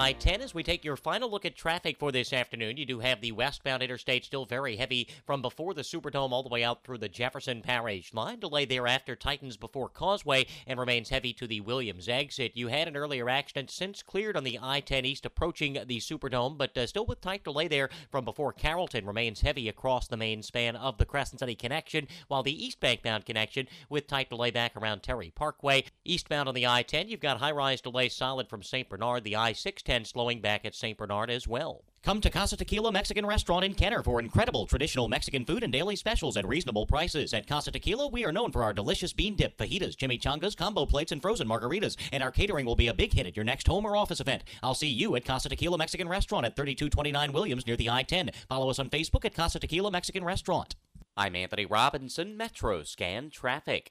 I-10 as we take your final look at traffic for this afternoon. You do have the westbound interstate still very heavy from before the Superdome all the way out through the Jefferson Parish line. Delay thereafter tightens before Causeway and remains heavy to the Williams exit. You had an earlier accident since cleared on the I-10 east approaching the Superdome, but uh, still with tight delay there from before Carrollton remains heavy across the main span of the Crescent City connection, while the east bankbound connection with tight delay back around Terry Parkway. Eastbound on the I-10, you've got high-rise delay solid from St. Bernard. The I-6 10 slowing back at St. Bernard as well. Come to Casa Tequila Mexican Restaurant in Kenner for incredible traditional Mexican food and daily specials at reasonable prices. At Casa Tequila, we are known for our delicious bean dip, fajitas, chimichangas, combo plates, and frozen margaritas. And our catering will be a big hit at your next home or office event. I'll see you at Casa Tequila Mexican Restaurant at 3229 Williams near the I 10. Follow us on Facebook at Casa Tequila Mexican Restaurant. I'm Anthony Robinson, Metro Scan Traffic.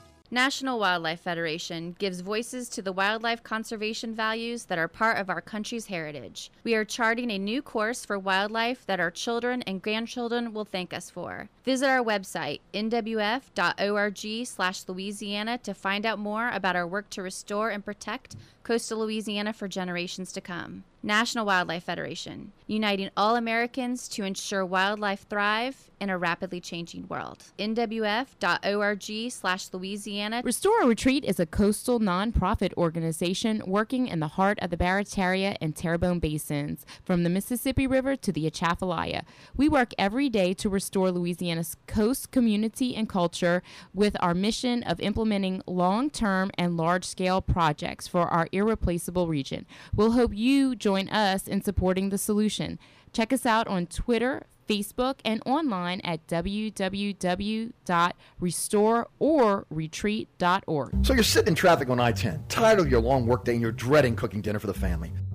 National Wildlife Federation gives voices to the wildlife conservation values that are part of our country's heritage. We are charting a new course for wildlife that our children and grandchildren will thank us for. Visit our website, nwf.org/louisiana to find out more about our work to restore and protect coastal Louisiana for generations to come. National Wildlife Federation, uniting all Americans to ensure wildlife thrive in a rapidly changing world. nwf.org slash Louisiana.
Restore or Retreat is a coastal nonprofit organization working in the heart of the Barataria and Terrebonne basins, from the Mississippi River to the Atchafalaya. We work every day to restore Louisiana's coast community and culture with our mission of implementing long-term and large-scale projects for our irreplaceable region. We'll hope you join us in supporting the solution. Check us out on Twitter, Facebook, and online at www.restoreorretreat.org.
So you're sitting in traffic on I 10, tired of your long workday, and you're dreading cooking dinner for the family.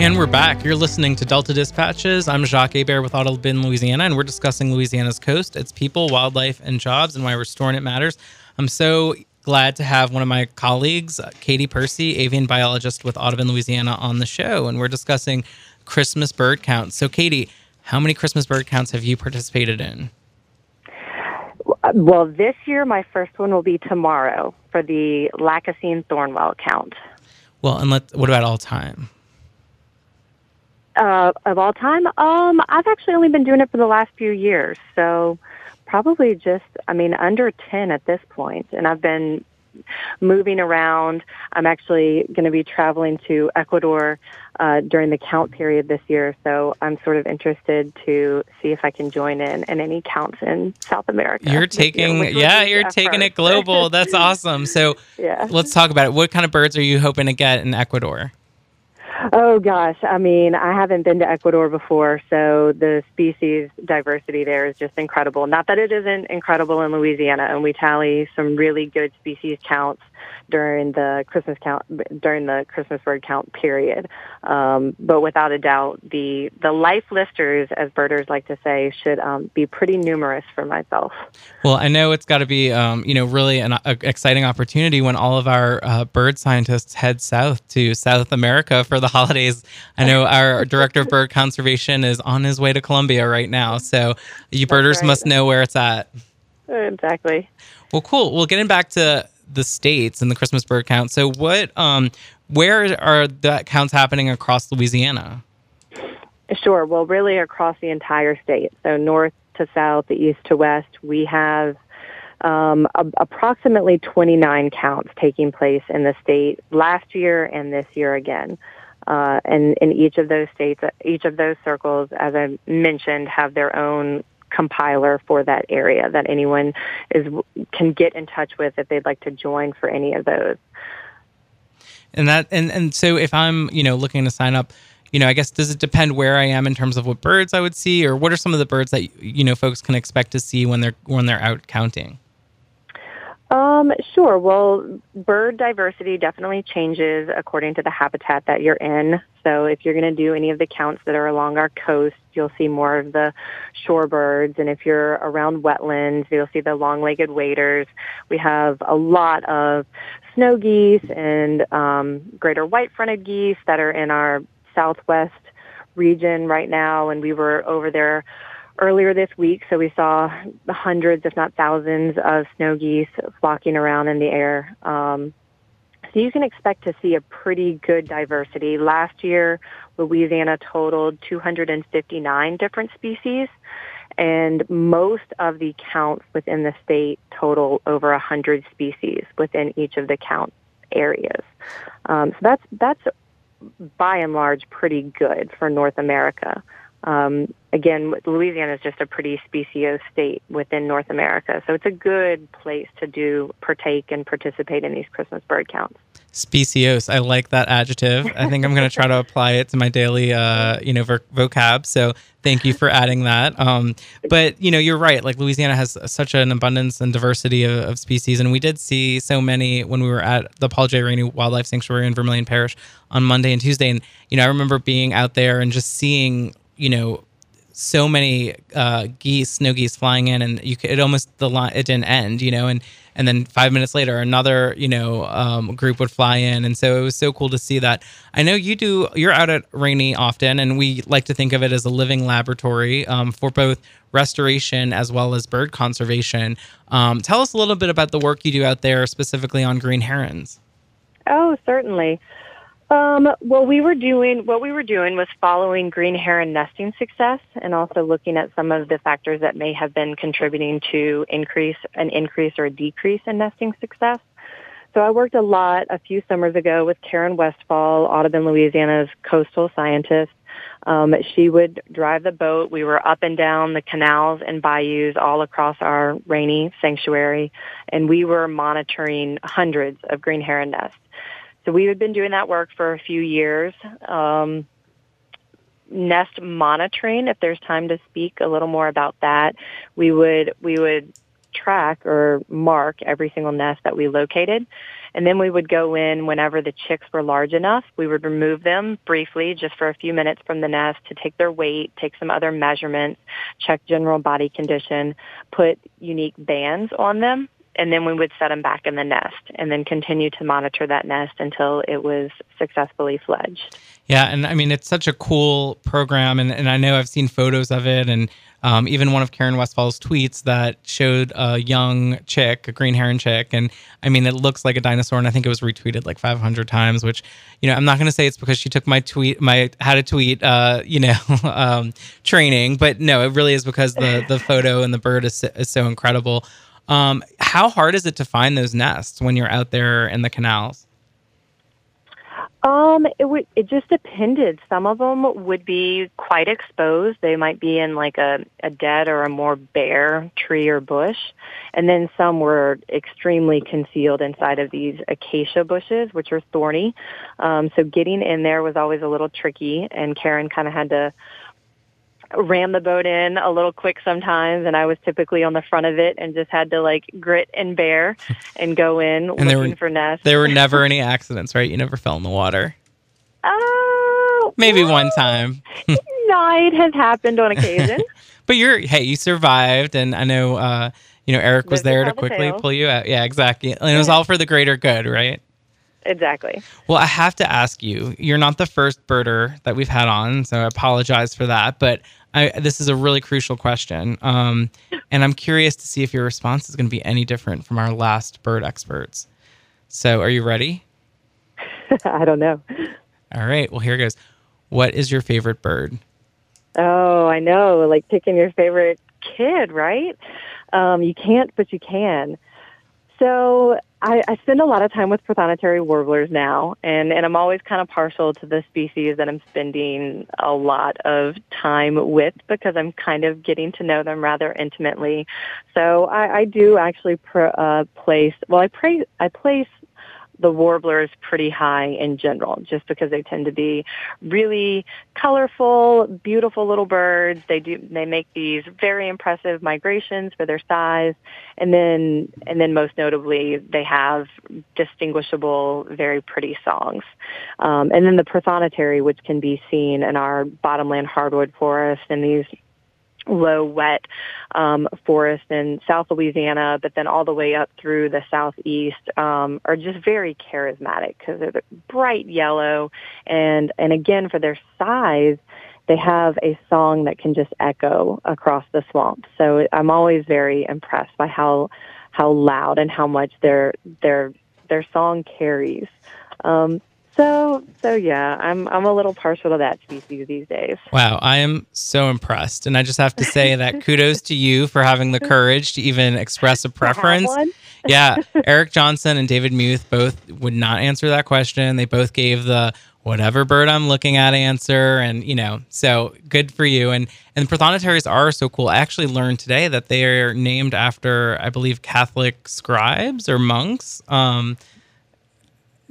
And we're back. You're listening to Delta Dispatches. I'm Jacques Hebert with Audubon, Louisiana, and we're discussing Louisiana's coast, its people, wildlife, and jobs, and why restoring it matters. I'm so glad to have one of my colleagues, uh, Katie Percy, avian biologist with Audubon, Louisiana, on the show, and we're discussing Christmas bird counts. So, Katie, how many Christmas bird counts have you participated in?
Uh, well, this year my first one will be tomorrow for the Lacassine Thornwell count.
Well, and let, what about all time?
Uh, of all time, um, I've actually only been doing it for the last few years, so probably just, I mean, under ten at this point, and I've been moving around. I'm actually going to be traveling to Ecuador uh, during the count period this year, so I'm sort of interested to see if I can join in in any counts in South America.
You're taking,
year,
yeah, you're taking it global. That's [LAUGHS] awesome. So
yeah.
let's talk about it. What kind of birds are you hoping to get in Ecuador?
Oh gosh, I mean, I haven't been to Ecuador before, so the species diversity there is just incredible. Not that it isn't incredible in Louisiana, and we tally some really good species counts during the Christmas count during the Christmas bird count period. Um, but without a doubt, the the life listers, as birders like to say, should um, be pretty numerous for myself.
Well, I know it's got to be um, you know really an a, exciting opportunity when all of our uh, bird scientists head south to South America for the holidays. I know our director of bird conservation is on his way to Colombia right now, so you birders
right.
must know where it's at.
Exactly.
Well, cool. Well, getting back to the states and the Christmas bird count. So, what, um, where are that counts happening across Louisiana?
Sure. Well, really across the entire state. So, north to south, the east to west, we have um, a, approximately 29 counts taking place in the state last year and this year again. Uh, and in each of those states, each of those circles, as I mentioned, have their own compiler for that area that anyone is can get in touch with if they'd like to join for any of those.
And that and and so if I'm you know looking to sign up, you know I guess does it depend where I am in terms of what birds I would see, or what are some of the birds that you know folks can expect to see when they're when they're out counting?
Um, sure. Well, bird diversity definitely changes according to the habitat that you're in. So if you're going to do any of the counts that are along our coast, you'll see more of the shorebirds. And if you're around wetlands, you'll see the long-legged waders. We have a lot of snow geese and um, greater white-fronted geese that are in our southwest region right now. And we were over there earlier this week, so we saw hundreds, if not thousands, of snow geese flocking around in the air. Um, so you can expect to see a pretty good diversity. Last year, Louisiana totaled 259 different species, and most of the counts within the state total over 100 species within each of the count areas. Um, so that's that's by and large pretty good for North America. Um, again, Louisiana is just a pretty speciose state within North America, so it's a good place to do partake and participate in these Christmas bird counts.
Speciose, I like that adjective. I think I'm going to try to apply it to my daily, uh, you know, vocab. So thank you for adding that. Um, but you know, you're right. Like Louisiana has such an abundance and diversity of, of, species, and we did see so many when we were at the Paul J. Rainey Wildlife Sanctuary in Vermilion Parish on Monday and Tuesday. And you know, I remember being out there and just seeing you know so many uh, geese, snow geese flying in, and you could, it almost the line it didn't end, you know, and and then five minutes later another you know um, group would fly in, and so it was so cool to see that. I know you do. You're out at Rainey often, and we like to think of it as a living laboratory um, for both restoration as well as bird conservation. Um, tell us a little bit about the work you do out there, specifically on green herons.
Oh, certainly. Um, well, we were doing what we were doing was following green heron nesting success, and also looking at some of the factors that may have been contributing to increase an increase or a decrease in nesting success. So I worked a lot a few summers ago with Karen Westphal, Audubon, Louisiana's coastal scientist. Um, she would drive the boat. We were up and down the canals and bayous all across our Rainey sanctuary, and we were monitoring hundreds of green heron nests. So we had been doing that work for a few years. Um, nest monitoring, if there's time to speak a little more about that, we would we would track or mark every single nest that we located. And then we would go in whenever the chicks were large enough. We would remove them briefly just for a few minutes from the nest to take their weight, take some other measurements, check general body condition, put unique bands on them and then we would set them back in the nest and then continue to monitor that nest until it was successfully fledged.
Yeah, and I mean, it's such a cool program, and, and I know I've seen photos of it, and um, even one of Karen Westphal's tweets that showed a young chick, a green heron chick, and I mean, it looks like a dinosaur, and I think it was retweeted like 500 times. Which, you know, I'm not going to say it's because she took my tweet, my how to tweet, uh, you know, [LAUGHS] um, training, but no, it really is because the the photo and the bird is, is so incredible. Um, how hard is it to find those nests when you're out there in the canals?
Um, it would. It just depended. Some of them would be quite exposed. They might be in like a, a dead or a more bare tree or bush, and then some were extremely concealed inside of these acacia bushes, which are thorny. Um, so getting in there was always a little tricky, and Karen kind of had to ram the boat in a little quick sometimes and I was typically on the front of it and just had to like grit and bear [LAUGHS] and go in and looking
there were,
for nests.
There were never any accidents, right? You never fell in the water.
Oh,
maybe well, one time. [LAUGHS]
night has happened on occasion. [LAUGHS]
but you're hey, you survived and I know uh you know Eric was there to quickly pull you out. Yeah, exactly. And it was all for the greater good, right?
Exactly.
Well, I have to ask you, you're not the first birder that we've had on, so I apologize for that. But I, this is a really crucial question. Um, and I'm curious to see if your response is going to be any different from our last bird experts. So, are you ready? [LAUGHS]
I don't know.
All right. Well, here goes. What is your favorite bird?
Oh, I know. Like picking your favorite kid, right? Um, you can't, but you can. So I, I spend a lot of time with prothonotary warblers now, and, and I'm always kind of partial to the species that I'm spending a lot of time with because I'm kind of getting to know them rather intimately. So I, I do actually pr- uh, place, well, I, pra- I place the warblers pretty high in general, just because they tend to be really colorful, beautiful little birds. They do they make these very impressive migrations for their size, and then and then most notably they have distinguishable, very pretty songs. Um, and then the prothonotary, which can be seen in our bottomland hardwood forest and these low wet um, forest in South Louisiana, but then all the way up through the southeast um, are just very charismatic because they're bright yellow, and and again for their size, they have a song that can just echo across the swamp. So I'm always very impressed by how how loud and how much their their their song carries. Um, so so yeah, I'm I'm a little partial to that species these days.
Wow, I am so impressed, and I just have to say that [LAUGHS] kudos to you for having the courage to even express a preference. yeah, [LAUGHS] Erik Johnson and David Muth both would not answer that question. They both gave the whatever bird I'm looking at answer, and you know, so good for you. And and prothonotaries are so cool. I actually learned today that they are named after, I believe, Catholic scribes or monks. Um,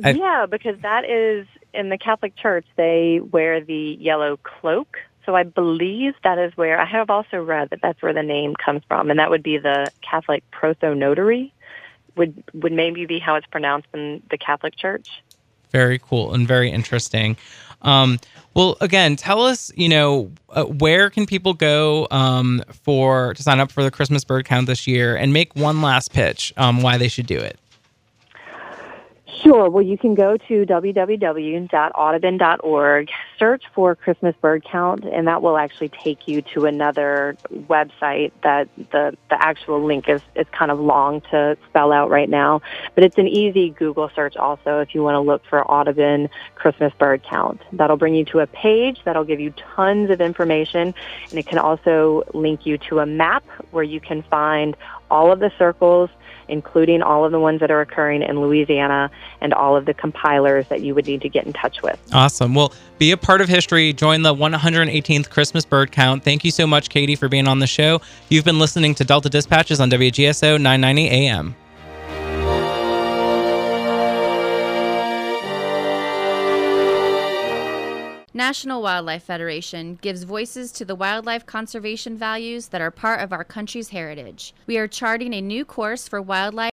I, yeah, because that is in the Catholic Church, they wear the yellow cloak. So I believe that is where I have also read that that's where the name comes from, and that would be the Catholic prothonotary. Would would maybe be how it's pronounced in the Catholic Church.
Very cool and very interesting. Um, well, again, tell us, you know, uh, where can people go um, for to sign up for the Christmas bird count this year, and make one last pitch um, why they should do it.
Sure. Well, you can go to www.audubon.org, search for Christmas bird count, and that will actually take you to another website that the, the actual link is, is kind of long to spell out right now. But it's an easy Google search also if you want to look for Audubon Christmas bird count. That'll bring you to a page that'll give you tons of information, and it can also link you to a map where you can find all of the circles including all of the ones that are occurring in Louisiana and all of the compilers that you would need to get in touch with.
Awesome. Well, be a part of history. Join the 118th Christmas bird count. Thank you so much, Katie, for being on the show. You've been listening to Delta Dispatches on WGSO 990 AM.
National Wildlife Federation gives voices to the wildlife conservation values that are part of our country's heritage. We are charting a new course for wildlife